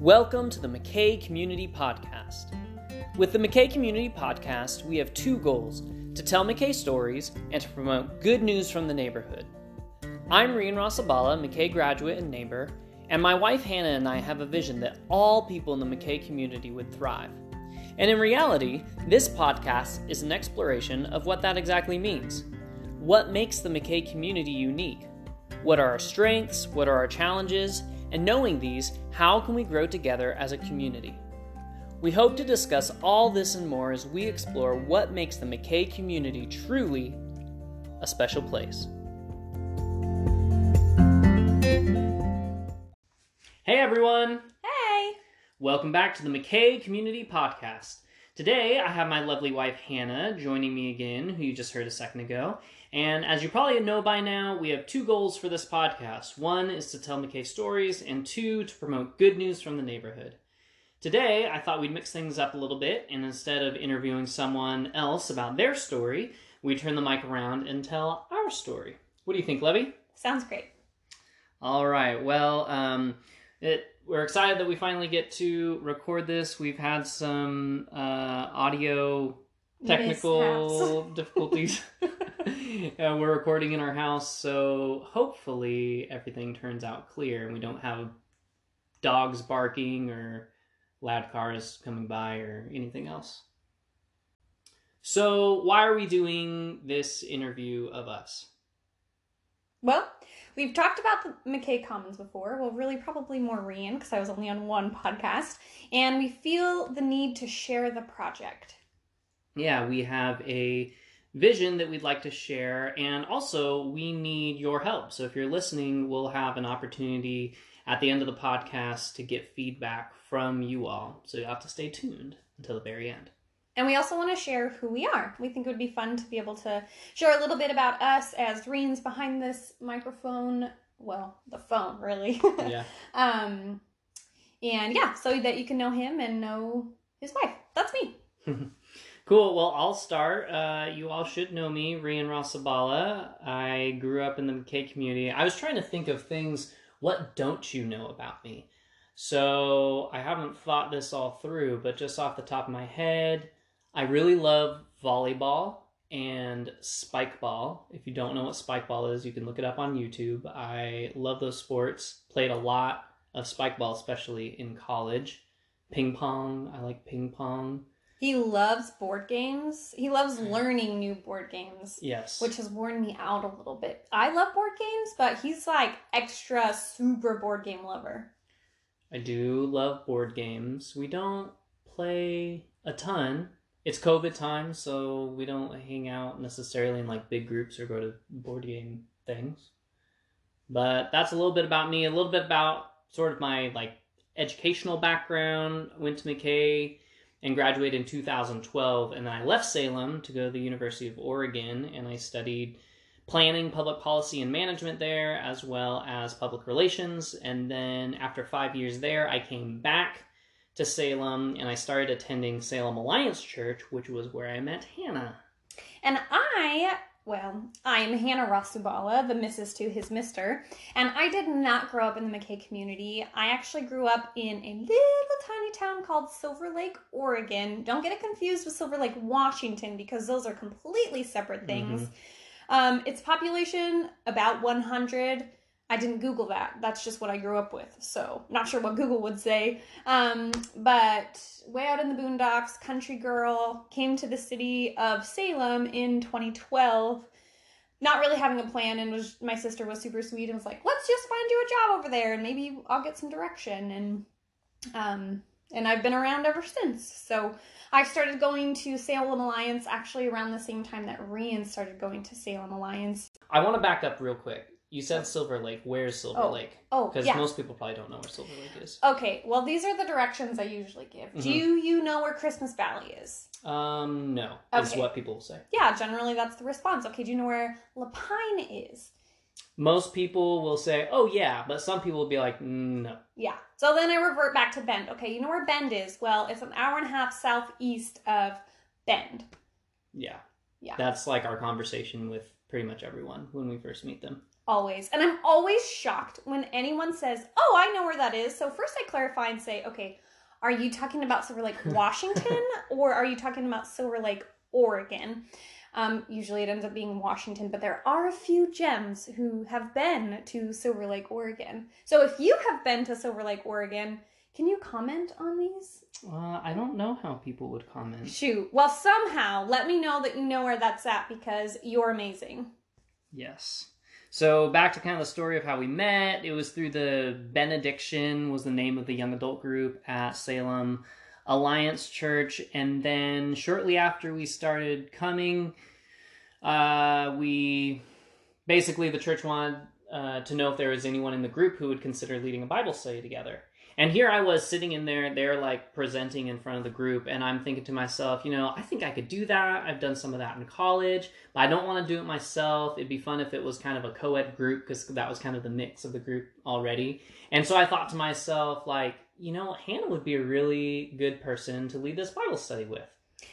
Welcome to the McKay Community Podcast. With the McKay Community Podcast, we have two goals to tell McKay stories and to promote good news from the neighborhood. I'm Rian Rasabala, McKay graduate and neighbor, and my wife Hannah and I have a vision that all people in the McKay community would thrive. And in reality, this podcast is an exploration of what that exactly means. What makes the McKay community unique? What are our strengths? What are our challenges? And knowing these, how can we grow together as a community? We hope to discuss all this and more as we explore what makes the McKay community truly a special place. Hey everyone! Hey! Welcome back to the McKay Community Podcast. Today I have my lovely wife Hannah joining me again, who you just heard a second ago. And as you probably know by now, we have two goals for this podcast. One is to tell McKay stories, and two, to promote good news from the neighborhood. Today, I thought we'd mix things up a little bit, and instead of interviewing someone else about their story, we turn the mic around and tell our story. What do you think, Levy? Sounds great. All right. Well, um, it, we're excited that we finally get to record this. We've had some uh, audio technical difficulties. uh, we're recording in our house, so hopefully everything turns out clear and we don't have dogs barking or loud cars coming by or anything else. So, why are we doing this interview of us? Well, we've talked about the McKay Commons before. Well, really, probably more Rian because I was only on one podcast. And we feel the need to share the project. Yeah, we have a vision that we'd like to share, and also we need your help. So if you're listening, we'll have an opportunity at the end of the podcast to get feedback from you all. So you have to stay tuned until the very end. And we also want to share who we are. We think it would be fun to be able to share a little bit about us as Rian's behind this microphone. Well, the phone, really. Yeah. um, and yeah, so that you can know him and know his wife. That's me. Cool. Well, I'll start. Uh, you all should know me, Rian Rasabala. I grew up in the McKay community. I was trying to think of things. What don't you know about me? So I haven't thought this all through, but just off the top of my head, I really love volleyball and spike ball. If you don't know what spike ball is, you can look it up on YouTube. I love those sports. Played a lot of spike ball, especially in college. Ping pong. I like ping pong. He loves board games. He loves hmm. learning new board games. Yes. Which has worn me out a little bit. I love board games, but he's like extra super board game lover. I do love board games. We don't play a ton. It's COVID time, so we don't hang out necessarily in like big groups or go to board game things. But that's a little bit about me, a little bit about sort of my like educational background. Went to McKay and graduated in 2012 and then I left Salem to go to the University of Oregon and I studied planning, public policy, and management there, as well as public relations. And then after five years there, I came back to Salem and I started attending Salem Alliance Church, which was where I met Hannah. And I, well, I'm Hannah Rasubala, the Mrs. to his Mister, and I did not grow up in the McKay community. I actually grew up in a little tiny town called Silver Lake, Oregon. Don't get it confused with Silver Lake, Washington, because those are completely separate things. Mhm. Um, its population about 100. I didn't Google that. That's just what I grew up with. So not sure what Google would say. Um, but way out in the boondocks, country girl came to the city of Salem in 2012. Not really having a plan, and was my sister was super sweet and was like, "Let's just find you a job over there, and maybe I'll get some direction." And um, and I've been around ever since. So I started going to Salem Alliance actually around the same time that Rian started going to Salem Alliance. I want to back up real quick. You said Silver Lake. Where's Silver Oh, Lake? Oh, Because yeah. most people probably don't know where Silver Lake is. Okay, well, these are the directions I usually give. Do Mhm. you know where Christmas Valley is? Um, no, is what people will say. Yeah, generally that's the response. Okay, do you know where La Pine is? Most people will say, "Oh yeah," but some people will be like, "Mm, "No." Yeah. So then I revert back to Bend. Okay, you know where Bend is? Well, it's an hour and a half southeast of Bend. Yeah. Yeah. That's like our conversation with pretty much everyone when we first meet them. Always. And I'm always shocked when anyone says, "Oh, I know where that is." So first I clarify and say, "Okay, are you talking about Silver Lake, Washington, or are you talking about Silver Lake, Oregon?" Um, usually it ends up being Washington, but there are a few gems who have been to Silver Lake, Oregon. So if you have been to Silver Lake, Oregon, can you comment on these? Uh, I don't know how people would comment. Shoot. Well, somehow let me know that you know where that's at because you're amazing. Yes. So back to kind of the story of how we met. It was through the Benediction was the name of the young adult group at Salem Alliance Church, and then shortly after we started coming, uh, we basically the church wanted uh, to know if there was anyone in the group who would consider leading a Bible study together. And here I was sitting in there, they're like presenting in front of the group, and I'm thinking to myself, you know, I think I could do that. I've done some of that in college, but I don't want to do it myself. It'd be fun if it was kind of a co ed group because that was kind of the mix of the group already. And so I thought to myself, like, you know, Hannah would be a really good person to lead this Bible study with.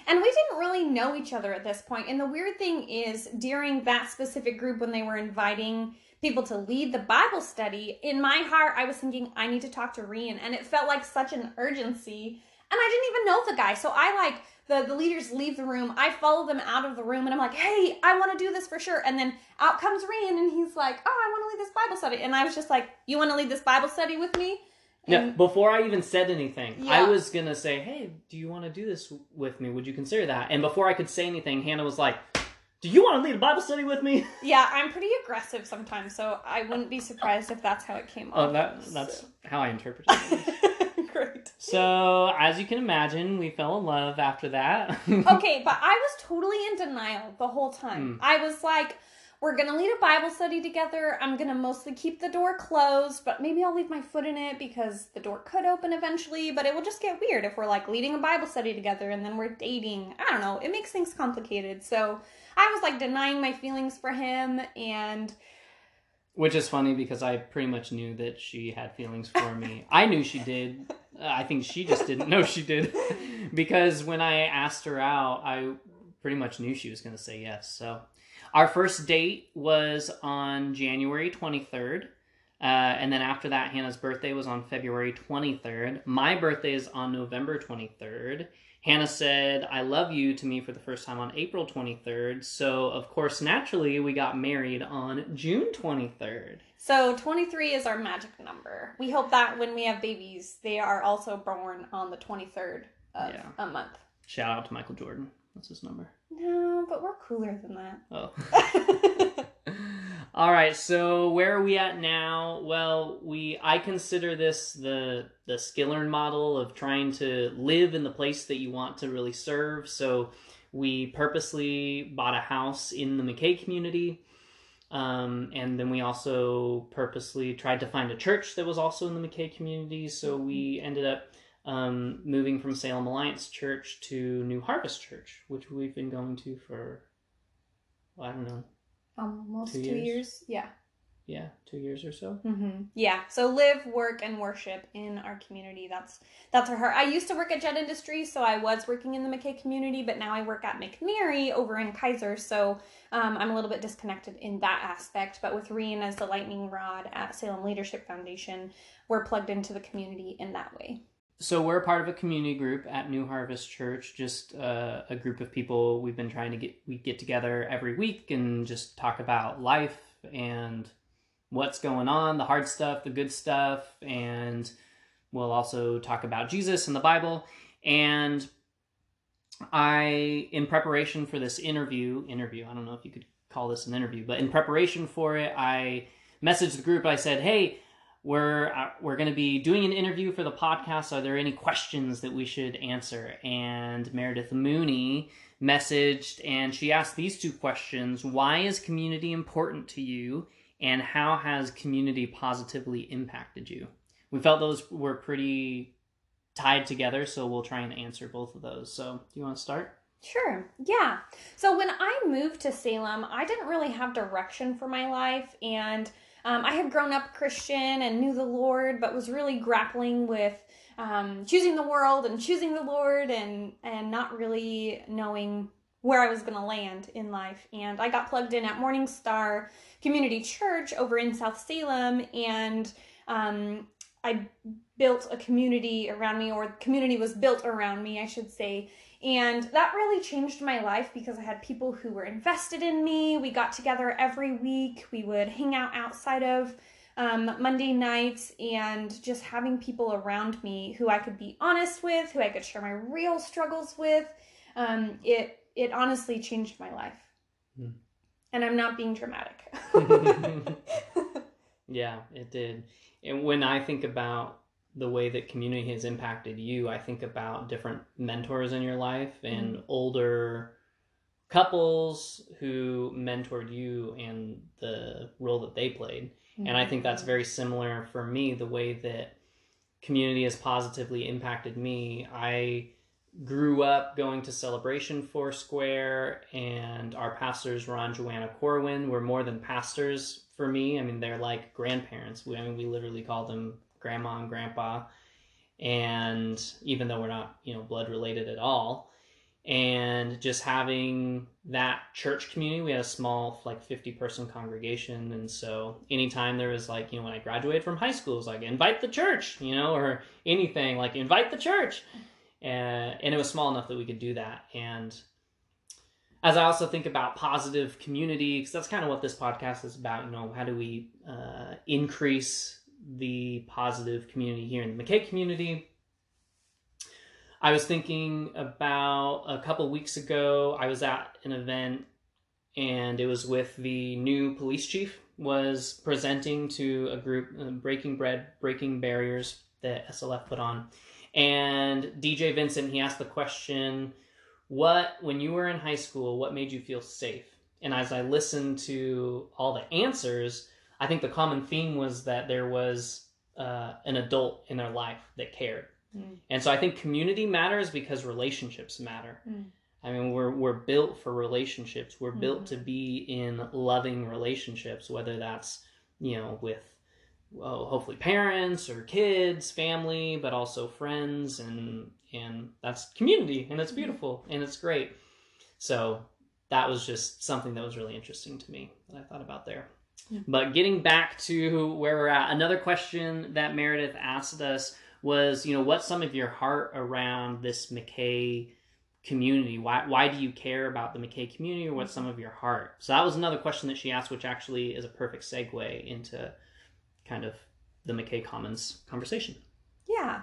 And we didn't really know each other at this point. And the weird thing is, during that specific group, when they were inviting people to lead the Bible study, in my heart, I was thinking, I need to talk to Rian. And it felt like such an urgency. And I didn't even know the guy. So I like, the, the leaders leave the room. I follow them out of the room and I'm like, hey, I want to do this for sure. And then out comes Rian and he's like, oh, I want to lead this Bible study. And I was just like, you want to lead this Bible study with me? Yeah, before I even said anything, yeah. I was gonna say, "Hey, do you want to do this with me? Would you consider that?" And before I could say anything, Hannah was like, "Do you want to lead a Bible study with me?" Yeah, I'm pretty aggressive sometimes, so I wouldn't be surprised if that's how it came off. Oh, that that's so. how I interpret it. Great. So, as you can imagine, we fell in love after that. okay, but I was totally in denial the whole time. Mm. I was like we're going to lead a Bible study together. I'm going to mostly keep the door closed, but maybe I'll leave my foot in it because the door could open eventually, but it will just get weird if we're like leading a Bible study together and then we're dating. I don't know. It makes things complicated. So I was like denying my feelings for him and. Which is funny because I pretty much knew that she had feelings for me. I knew she did. I think she just didn't know she did. because when I asked her out, I pretty much knew she was going to say yes. So our first date was on January 23rd. Uh, and then after that, Hannah's birthday was on February 23rd. My birthday is on November 23rd. Hannah said, I love you to me for the first time on April 23rd. So, of course, naturally, we got married on June 23rd. So, 23 is our magic number. We hope that when we have babies, they are also born on the 23rd of yeah. a month. Shout out to Michael Jordan. What's his number? No, but we're cooler than that. Oh. All right, so where are we at now? Well, we I consider this the the Skillern model of trying to live in the place that you want to really serve. So we purposely bought a house in the McKay community. Um, and then we also purposely tried to find a church that was also in the McKay community. So we ended up um, moving from Salem Alliance Church to New Harvest Church, which we've been going to for, well, I don't know, almost two, two years? years? Yeah. Yeah, two years or so. Mm-hmm. Yeah. So live, work, and worship in our community. That's that's our heart. I used to work at Jet Industries, so I was working in the McKay community, but now I work at McNary over in Keizer. So um, I'm a little bit disconnected in that aspect. But with Rian as the lightning rod at Salem Leadership Foundation, we're plugged into the community in that way so we're part of a community group at New Harvest Church, just uh, a group of people. We've been trying to get we get together every week and just talk about life and what's going on, the hard stuff, the good stuff, and we'll also talk about Jesus and the Bible. And I, in preparation for this interview, interview, I don't know if you could call this an interview, but in preparation for it, I messaged the group. I said, "Hey." We're uh, we're going to be doing an interview for the podcast. Are there any questions that we should answer? And Meredith Mooney messaged and she asked these two questions: Why is community important to you, and how has community positively impacted you? We felt those were pretty tied together, so we'll try and answer both of those. So, do you want to start? Sure. Yeah. So when I moved to Salem, I didn't really have direction for my life and um, I had grown up Christian and knew the Lord, but was really grappling with um, choosing the world and choosing the Lord and and not really knowing where I was going to land in life. And I got plugged in at Morning Star Community Church over in South Salem, and um, I built a community around me, or community was built around me, I should say. And that really changed my life because I had people who were invested in me. We got together every week. We would hang out outside of um, Monday nights and just having people around me who I could be honest with, who I could share my real struggles with. Um, it it honestly changed my life. Hmm. And I'm not being dramatic. yeah, it did. And when I think about the way that community has impacted you, I think about different mentors in your life and mm-hmm. older couples who mentored you and the role that they played. Mm-hmm. And I think that's mm-hmm. very similar for me, the way that community has positively impacted me. I grew up going to Celebration Foursquare, and our pastors, Ron Joanna Corwin, were more than pastors for me. I mean, they're like grandparents. We, I mean, we literally call them grandma and grandpa. And even though we're not, you know, blood related at all, and just having that church community, we had a small, like 50 person congregation. And so anytime there was like, you know, when I graduated from high school, it was like, invite the church, you know, or anything like invite the church and, and it was small enough that we could do that. And as I also think about positive community, because that's kind of what this podcast is about, you know, how do we uh, increase the positive community here in the McKay community? I was thinking about a couple weeks ago, I was at an event and it was with the new police chief was presenting to a group uh, breaking bread breaking barriers that slf put on and DJ Vincent, he asked the question, what, when you were in high school, what made you feel safe? And as I listened to all the answers, I think the common theme was that there was uh, an adult in their life that cared. Mm. And so I think community matters because relationships matter. Mm. I mean, we're we're built for relationships. We're mm. built to be in loving relationships, whether that's you know with well, hopefully parents or kids, family, but also friends and and that's community and it's mm-hmm. beautiful and it's great. So that was just something that was really interesting to me that I thought about there. Yeah. But getting back to where we're at, another question that Meredith asked us was, you know, what's some of your heart around this McKay community? Why why do you care about the McKay community or what's mm-hmm. some of your heart? So that was another question that she asked, which actually is a perfect segue into kind of the McKay Commons conversation. Yeah.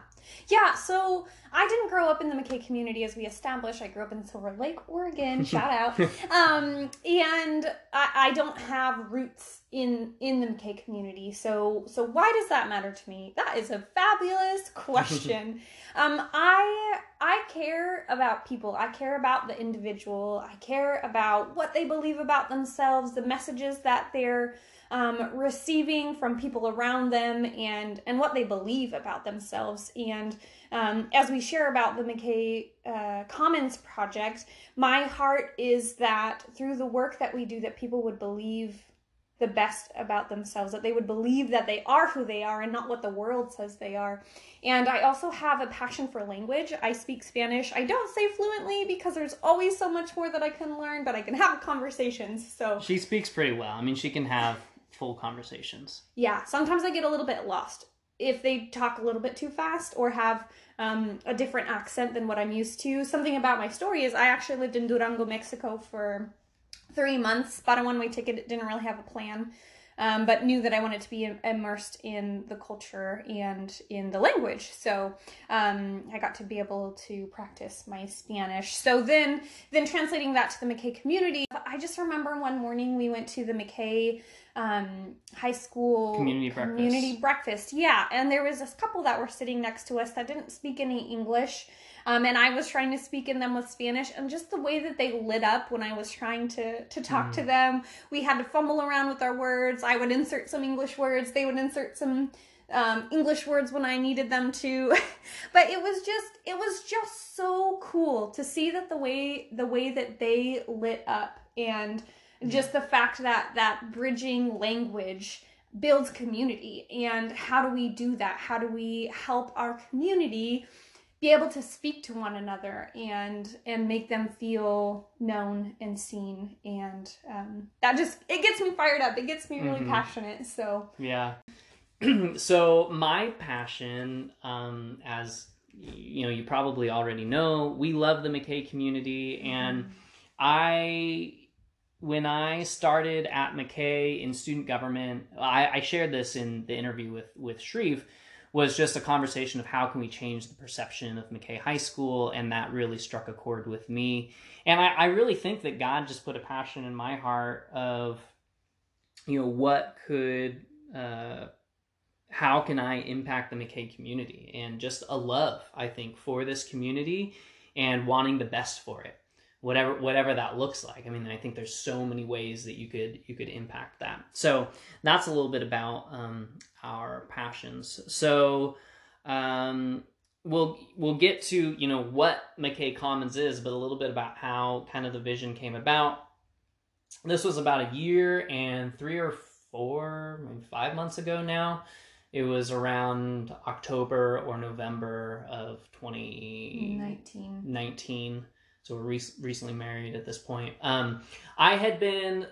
Yeah, so I didn't grow up in the McKay community as we established. I grew up in Silver Lake, Oregon. Shout out. Um, and I, I, don't have roots in in the McKay community. So so why does that matter to me? That is a fabulous question. um, I I care about people. I care about the individual. I care about what they believe about themselves, the messages that they're um, receiving from people around them and and what they believe about themselves and um, as we share about the McKay uh, Commons project, my heart is that through the work that we do, that people would believe the best about themselves, that they would believe that they are who they are and not what the world says they are. And I also have a passion for language. I speak Spanish. I don't say fluently because there's always so much more that I can learn, but I can have conversations. So she speaks pretty well. I mean, she can have full conversations. Yeah, sometimes I get a little bit lost if they talk a little bit too fast or have um, a different accent than what I'm used to. Something about my story is I actually lived in Durango, Mexico for three months, bought a one way ticket, didn't really have a plan um, but knew that I wanted to be immersed in the culture and in the language. So um, I got to be able to practice my Spanish. So then, then translating that to the McKay community, I just remember one morning we went to the McKay um, high school community breakfast. community breakfast. Yeah, and there was this couple that were sitting next to us that didn't speak any English. Um, and I was trying to speak in them with Spanish, and just the way that they lit up when I was trying to to talk mm. to them, we had to fumble around with our words. I would insert some English words, they would insert some um, English words when I needed them to. but it was just it was just so cool to see that the way the way that they lit up and just the fact that that bridging language builds community and how do we do that how do we help our community be able to speak to one another and and make them feel known and seen. And um, that just it gets me fired up. It gets me really Mhm. passionate. So Yeah. so my passion, um, as you know, you probably already know, we love the McKay community, and I, when I started at McKay in student government, I, I shared this in the interview with with Shreve, was just a conversation of how can we change the perception of McKay High School, and that really struck a chord with me. And I, I really think that God just put a passion in my heart of, you know, what could uh, how can I impact the McKay community and just a love, I think, for this community and wanting the best for it. Whatever whatever that looks like. I mean, I think there's so many ways that you could you could impact that. So that's a little bit about um, our passions. So um, we'll we'll get to you know what McKay Commons is, but a little bit about how kind of the vision came about. This was about a year and three or four, maybe five months ago now. It was around October or November of 2019. 19 So we're re- recently married at this point. Um, I had been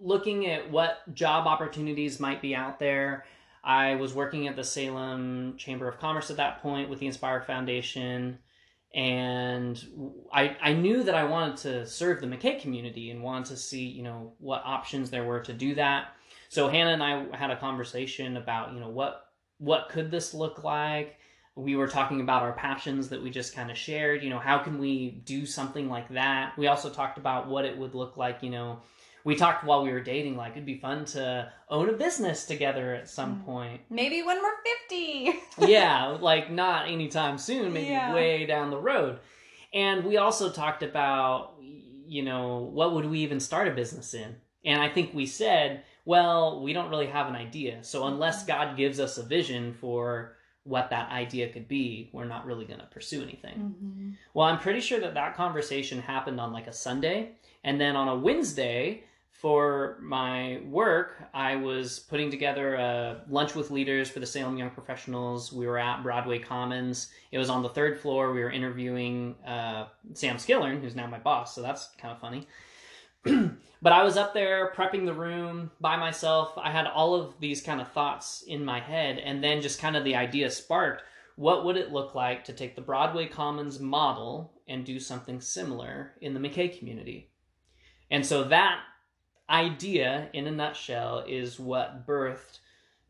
looking at what job opportunities might be out there. I was working at the Salem Chamber of Commerce at that point with the Inspire Foundation. And I, I knew that I wanted to serve the McKay community and wanted to see, you know, what options there were to do that. So Hannah and I had a conversation about, you know, what what could this look like? We were talking about our passions that we just kind of shared, you know, how can we do something like that? We also talked about what it would look like, you know, we talked while we were dating like it'd be fun to own a business together at some Mm. point. maybe when we're 50 yeah, like not anytime soon, maybe Yeah. way down the road. And we also talked about, you know, what would we even start a business in? And I think we said, well, we don't really have an idea. So unless God gives us a vision for what that idea could be, we're not really going to pursue anything. Mm-hmm. Well, I'm pretty sure that that conversation happened on like a Sunday. And then on a Wednesday, for my work, I was putting together a lunch with leaders for the Salem Young Professionals. We were at Broadway Commons. It was on the third floor. We were interviewing uh, Sam Skillern, who's now my boss. So that's kind of funny. but I was up there prepping the room by myself. I had all of these kind of thoughts in my head. And then just kind of the idea sparked what would it look like to take the Broadway Commons model and do something similar in the McKay community? And so that idea, in a nutshell, is what birthed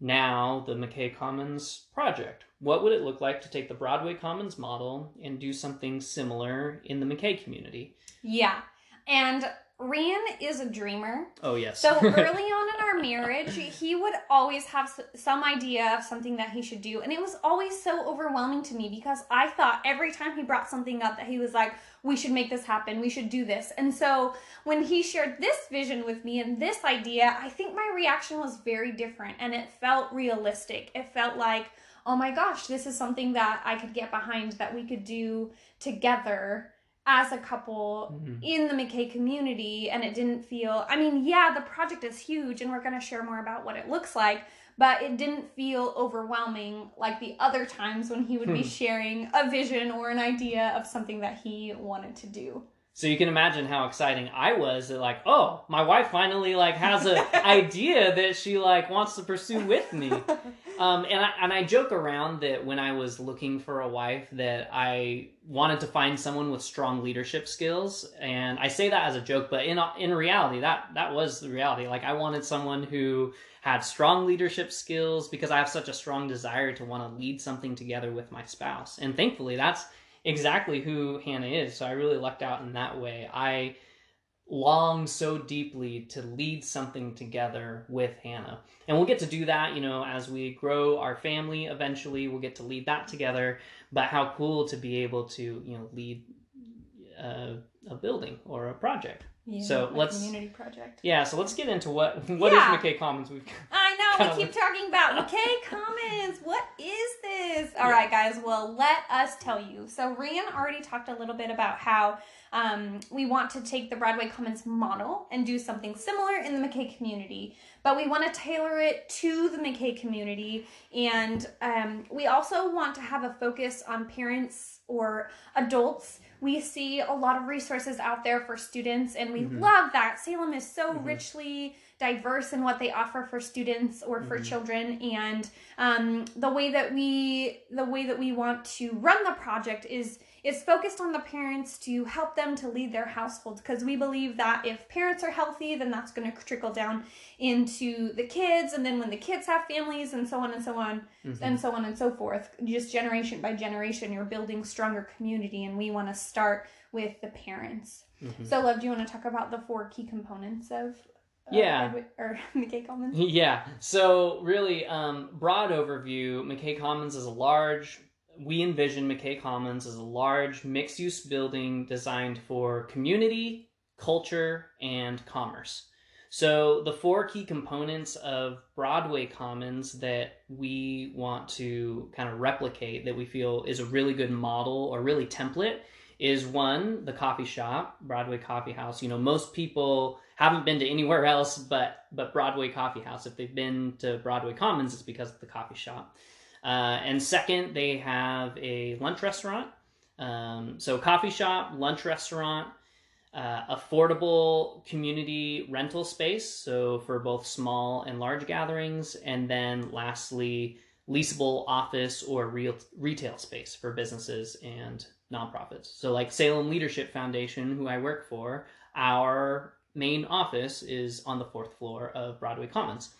now the McKay Commons project. What would it look like to take the Broadway Commons model and do something similar in the McKay community? yeah and Rian is a dreamer Oh, yes. So early on in our marriage, he would always have some idea of something that he should do. And it was always so overwhelming to me because I thought every time he brought something up that he was like, we should make this happen, we should do this. And so when he shared this vision with me and this idea, I think my reaction was very different and it felt realistic. It felt like, oh my gosh, this is something that I could get behind that we could do together as a couple Mhm. in the McKay community and it didn't feel I mean, yeah, the project is huge and we're going to share more about what it looks like, but it didn't feel overwhelming like the other times when he would be Hmm. sharing a vision or an idea of something that he wanted to do. So you can imagine how exciting I was that like, oh, my wife finally like has an idea that she like wants to pursue with me. Um, and I and I joke around that when I was looking for a wife that I wanted to find someone with strong leadership skills, and I say that as a joke, but in in reality, that that was the reality. Like I wanted someone who had strong leadership skills because I have such a strong desire to want to lead something together with my spouse, and thankfully that's exactly who Hannah is. So I really lucked out in that way. I long so deeply to lead something together with Hannah. And we'll get to do that, you know, as we grow our family eventually, we'll get to lead that together. But how cool to be able to, you know, lead uh, a building or a project. So a let's- community project. Yeah, so let's get into what what is Yeah. McKay Commons. We've I know, we keep talking about McKay Commons. What is this? All right, guys, well, let us tell you. So, Rian already talked a little bit about how um, we want to take the Broadway Commons model and do something similar in the McKay community. But we want to tailor it to the McKay community. And um, we also want to have a focus on parents or adults. We see a lot of resources out there for students, and we Mhm. love that. Salem is so Mhm. richly diverse in what they offer for students or for Mhm. children and um, the way that we the way that we want to run the project is is focused on the parents to help them to lead their households because we believe that if parents are healthy then that's going to trickle down into the kids and then when the kids have families and so on and so on Mhm. and so on and so forth just generation by generation you're building stronger community and we want to start with the parents Mhm. so love do you want to talk about the four key components of uh, Yeah. Edward- or McKay Commons Yeah. So really, um, broad overview. McKay Commons is a large. We envision McKay Commons as a large mixed-use building designed for community, culture, and commerce. So the four key components of Broadway Commons that we want to kind of replicate, that we feel is a really good model or really template, is one the coffee shop, Broadway Coffee House. You know, most people haven't been to anywhere else but but Broadway Coffee House. If they've been to Broadway Commons, it's because of the coffee shop. Uh, and second, they have a lunch restaurant. Um, so coffee shop, lunch restaurant, uh, affordable community rental space. So for both small and large gatherings, and then lastly, leasable office or real retail space for businesses and nonprofits. So like Salem Leadership Foundation, who I work for, our main office is on the fourth floor of Broadway Commons.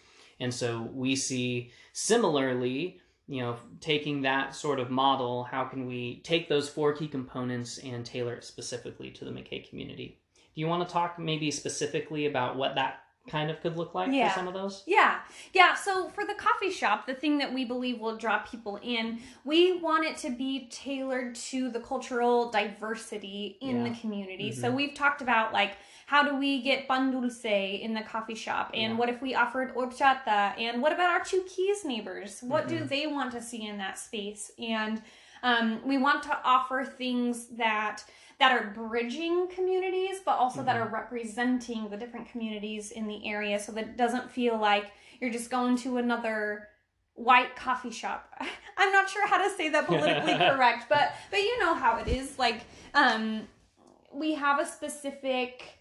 And so we see similarly, you know, taking that sort of model, how can we take those four key components and tailor it specifically to the McKay community? Do you want to talk maybe specifically about what that kind of could look like Yeah. for some of those? Yeah, yeah. So for the coffee shop, the thing that we believe will draw people in, we want it to be tailored to the cultural diversity in Yeah. the community. So Mhm. we've talked about like how do we get pan dulce in the coffee shop, and Yeah. what if we offered horchata, and what about our Chuukese neighbors? What do Mhm. they want to see in that space? And um, we want to offer things that that are bridging communities, but also that Mhm. are representing the different communities in the area, so that it doesn't feel like you're just going to another white coffee shop. I'm not sure how to say that politically correct, but but you know how it is. Like, um, we have a specific.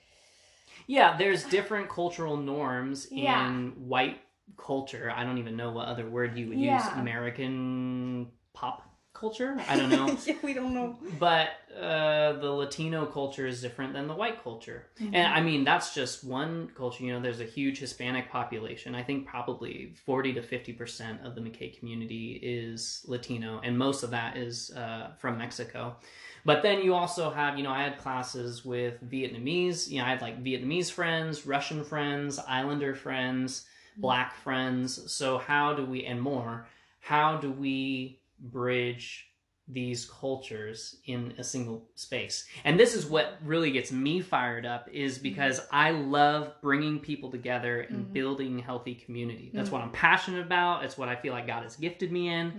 Yeah, there's different cultural norms Yeah. in white culture. I don't even know what other word you would use. American pop culture? I don't know. yeah, we don't know. but uh, the Latino culture is different than the white culture. Mm-hmm. And I mean, that's just one culture. You know, there's a huge Hispanic population. I think probably 40 to 50% of the McKay community is Latino, and most of that is uh, from Mexico. But then you also have, you know, I had classes with Vietnamese. You know, I had like Vietnamese friends, Russian friends, Islander friends, Black friends. So, how do we, and more, how do we bridge these cultures in a single space. And this is what really gets me fired up is because i love bringing people together and Mhm. building healthy community. That's what i'm passionate about. It's what i feel like god has gifted me in.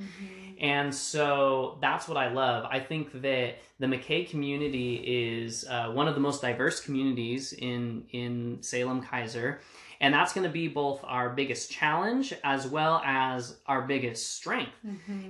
And so that's what I love. I think that the McKay community is uh, one of the most diverse communities in in Salem Keizer, and that's going to be both our biggest challenge as well as our biggest strength.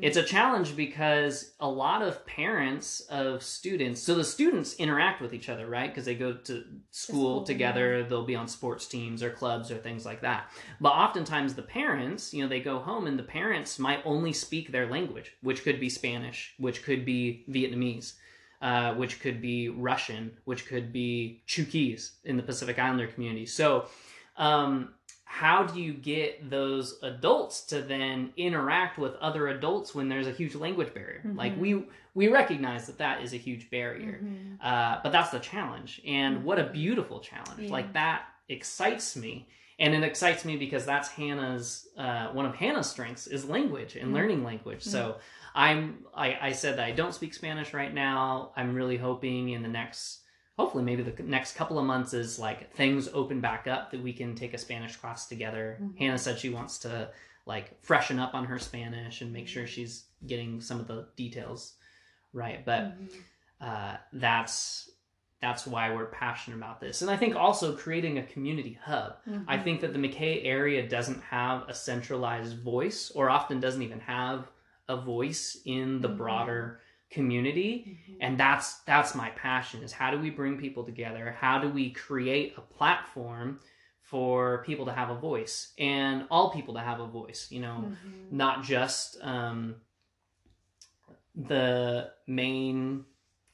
It's a challenge because a lot of parents of students, so the students interact with each other, right? Because they go to school, school, together, they'll be on sports teams or clubs or things like that. But oftentimes the parents, you know, they go home and the parents might only speak their language, which could be Spanish, which could be Vietnamese. Uh, which could be Russian, which could be Chuukese in the Pacific Islander community. So, um, how do you get those adults to then interact with other adults when there's a huge language barrier? Like we we recognize that that is a huge barrier, uh, but that's the challenge, and what a beautiful challenge! Yeah. Like that excites me, and it excites me because that's Hannah's uh, one of Hannah's strengths is language and Mhm. learning language. So I'm I, I said that I don't speak Spanish right now. I'm really hoping in the next hopefully maybe the next couple of months is like things open back up that we can take a Spanish class together. Mhm. Hannah said she wants to like freshen up on her Spanish and make sure she's getting some of the details right. But uh, that's that's why we're passionate about this. And I think also creating a community hub. Mm-hmm. I think that the McKay area doesn't have a centralized voice or often doesn't even have a voice in the Mhm. broader community and that's that's my passion is how do we bring people together? How do we create a platform for people to have a voice and all people to have a voice you know? Mhm. not just um, the main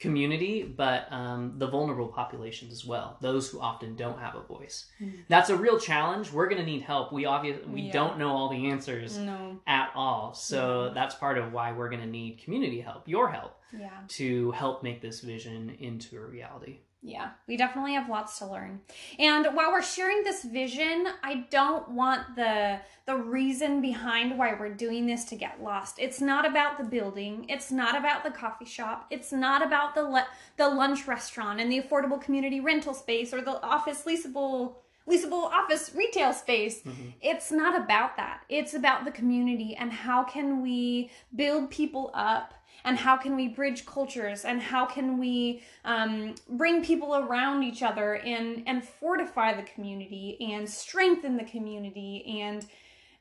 community, but um, the vulnerable populations as well. Those who often don't have a voice. Mhm. That's a real challenge. We're going to need help. We obviously we Yeah. don't know all the answers No. at all. So Yeah. that's part of why we're going to need community help, your help, Yeah. to help make this vision into a reality. Yeah, we definitely have lots to learn. And while we're sharing this vision, I don't want the the reason behind why we're doing this to get lost. It's not about the building, it's not about the coffee shop, it's not about the le- the lunch restaurant and the affordable community rental space or the office leasable leasable office retail space. Mm-hmm. It's not about that. It's about the community and how can we build people up and how can we bridge cultures and how can we um, bring people around each other and and fortify the community and strengthen the community. And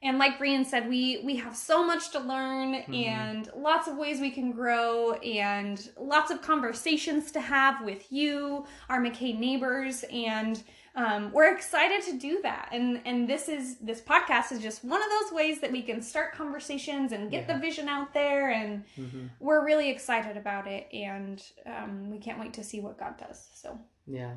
and like Rian said, we we have so much to learn and lots of ways we can grow and lots of conversations to have with you, our McKay neighbors, and um, we're excited to do that. And and this is this podcast is just one of those ways that we can start conversations and get Yeah. the vision out there. And hmm we're really excited about it, and um, we can't wait to see what God does. So Yeah.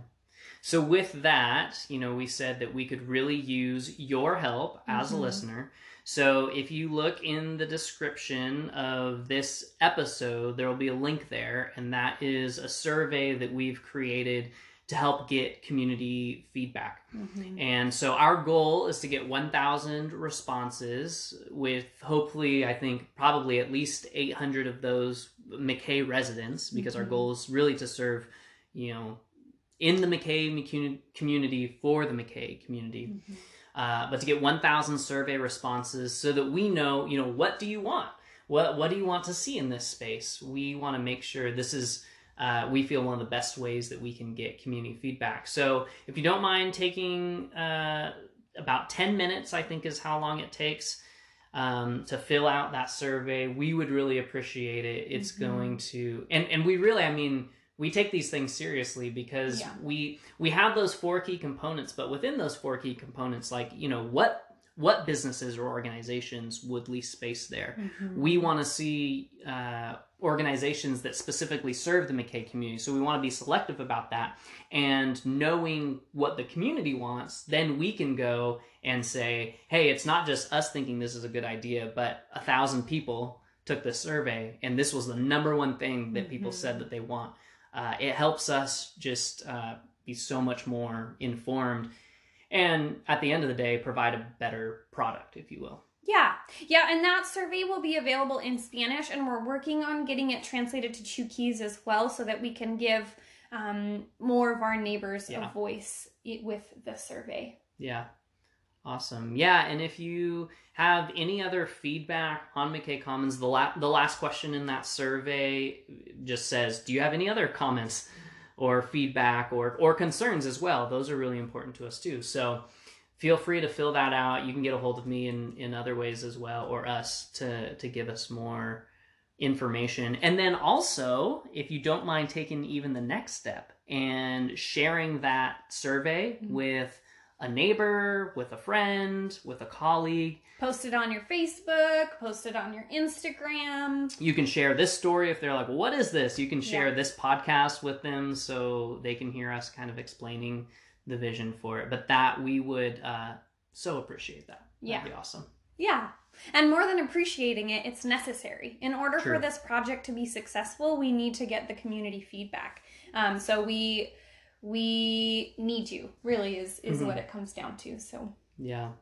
So with that, you know, we said that we could really use your help as a Mhm. listener. So if you look in the description of this episode, there will be a link there, and that is a survey that we've created to help get community feedback. And so our goal is to get 1,000 responses with hopefully, I think, probably at least 800 of those McKay residents because our Mhm. goal is really to serve, you know, in the McKay community for the McKay community. Uh, but to get 1,000 survey responses so that we know, you know, what do you want? What, what do you want to see in this space? We want to make sure this is uh, we feel one of the best ways that we can get community feedback. So if you don't mind taking uh, about 10 minutes, I think is how long it takes um, to fill out that survey, we would really appreciate it. It's Mhm. going to, and, and we really, I mean, we take these things seriously because Yeah. we we have those four key components but within those four key components like you know what what businesses or organizations would lease space there Mm-hmm. we want to see uh, organizations that specifically serve the McKay community. So we want to be selective about that. And knowing what the community wants, then we can go and say, hey, it's not just us thinking this is a good idea, but a thousand people took this survey, and this was the number one thing that people Mhm. said that they want. Uh, it helps us just uh, be so much more informed. And at the end of the day, provide a better product, if you will. Yeah, yeah, and that survey will be available in Spanish, and we're working on getting it translated to Chuukese as well, so that we can give um, more of our neighbors Yeah. a voice with the survey. Yeah. Awesome. Yeah, and if you have any other feedback on McKay Commons, the la- the last question in that survey just says, "Do you have any other comments or feedback or or concerns as well?" Those are really important to us too. So feel free to fill that out. You can get a hold of me in in other ways as well or us to to give us more information. And then also, if you don't mind taking even the next step and sharing that survey Mhm. with a neighbor, with a friend, with a colleague. Post it on your Facebook, post it on your Instagram. You can share this story if they're like, what is this? You can share Yeah. this podcast with them so they can hear us kind of explaining the vision for it. But that we would uh, so appreciate that. Yeah. That'd be awesome. Yeah. And more than appreciating it, it's necessary. In order True. for this project to be successful, we need to get the community feedback. Um, so we we need you, really is is Mhm. what it comes down to. So Yeah.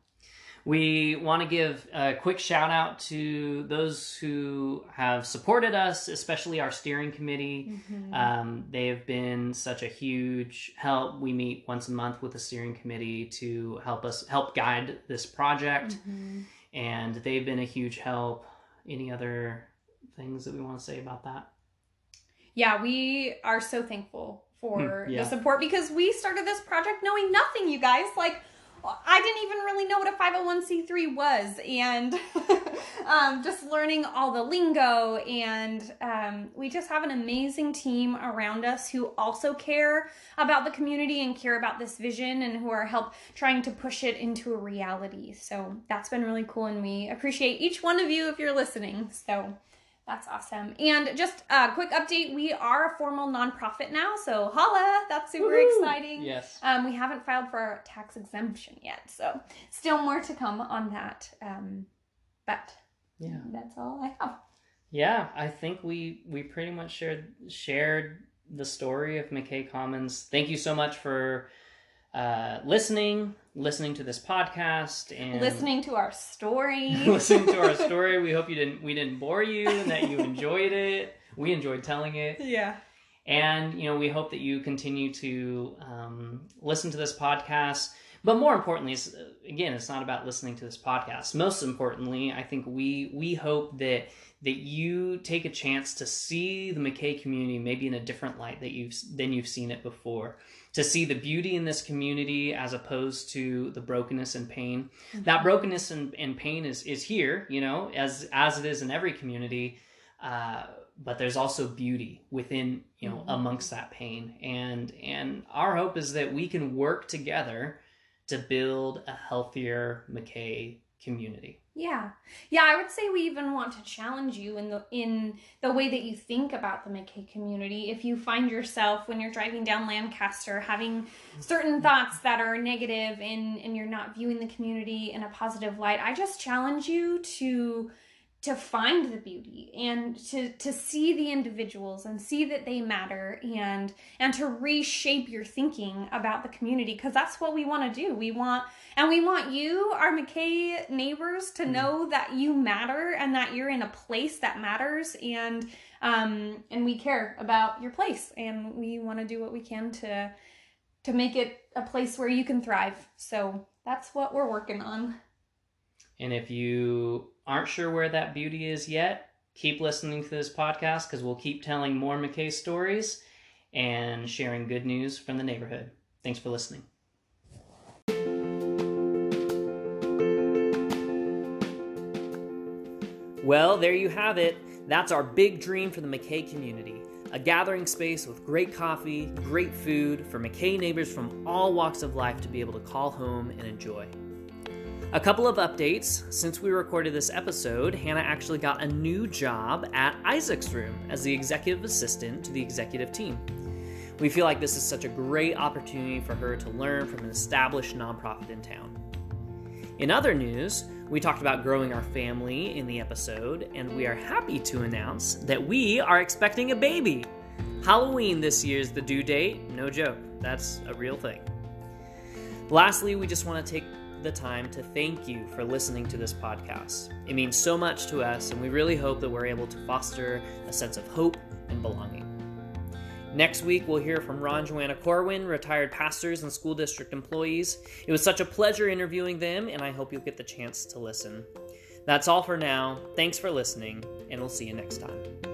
We want to give a quick shout out to those who have supported us, especially our steering committee. Um, they have been such a huge help. We meet once a month with the steering committee to help us help guide this project, Mhm. and they've been a huge help. Any other things that we want to say about that? yeah, we are so thankful for Hmm, yeah. the support because we started this project knowing nothing, you guys. Like, I didn't even really know what a 501c3 was, and um, just learning all the lingo. And um, we just have an amazing team around us who also care about the community and care about this vision and who are help trying to push it into a reality. So that's been really cool, and we appreciate each one of you if you're listening. So. That's awesome. And just a quick update we are a formal nonprofit now, so holla! That's super Woohoo! exciting. Yes. Um, we haven't filed for our tax exemption yet, so still more to come on that. Um, but Yeah. that's all I have. Yeah, I think we we pretty much shared shared the story of McKay Commons. Thank you so much for uh, listening, listening to this podcast, and Listening to our story. listening to our story. We hope you didn't we didn't bore you and that you enjoyed it. We enjoyed telling it. yeah. And, you know, we hope that you continue to um, listen to this podcast. But more importantly, it's, again, it's not about listening to this podcast. Most importantly, I think we we hope that that you take a chance to see the McKay community maybe in a different light that you've than you've seen it before. To see the beauty in this community as opposed to the brokenness and pain. That brokenness and, and pain is is here, you know, as as it is in every community. Uh, but there's also beauty within you know Mhm. amongst that pain and and our hope is that we can work together to build a healthier mckay community Yeah. Yeah, I would say we even want to challenge you in the in the way that you think about the McKay community. If you find yourself when you're driving down Lancaster having certain thoughts that are negative and and you're not viewing the community in a positive light, I just challenge you to to find the beauty and to to see the individuals and see that they matter and and to reshape your thinking about the community because that's what we want to do. We want and we want you, our McKay neighbors, to know that you matter and that you're in a place that matters and um and we care about your place and we want to do what we can to to make it a place where you can thrive. So that's what we're working on. and if you aren't sure where that beauty is yet keep listening to this podcast because we'll keep telling more mckay stories and sharing good news from the neighborhood thanks for listening Well, there you have it. That's our big dream for the McKay community a gathering space with great coffee, great food for McKay neighbors from all walks of life to be able to call home and enjoy. A couple of updates. Since we recorded this episode, Hannah actually got a new job at Isaac's Room as the executive assistant to the executive team. We feel like this is such a great opportunity for her to learn from an established nonprofit in town. In other news, we talked about growing our family in the episode, and we are happy to announce that we are expecting a baby. Halloween this year is the due date. No joke, that's a real thing. Lastly, we just want to take the time to thank you for listening to this podcast. It means so much to us, and we really hope that we're able to foster a sense of hope and belonging. Next week, we'll hear from Ron Joanna Corwin, retired pastors and school district employees. It was such a pleasure interviewing them, and I hope you'll get the chance to listen. That's all for now. Thanks for listening, and we'll see you next time.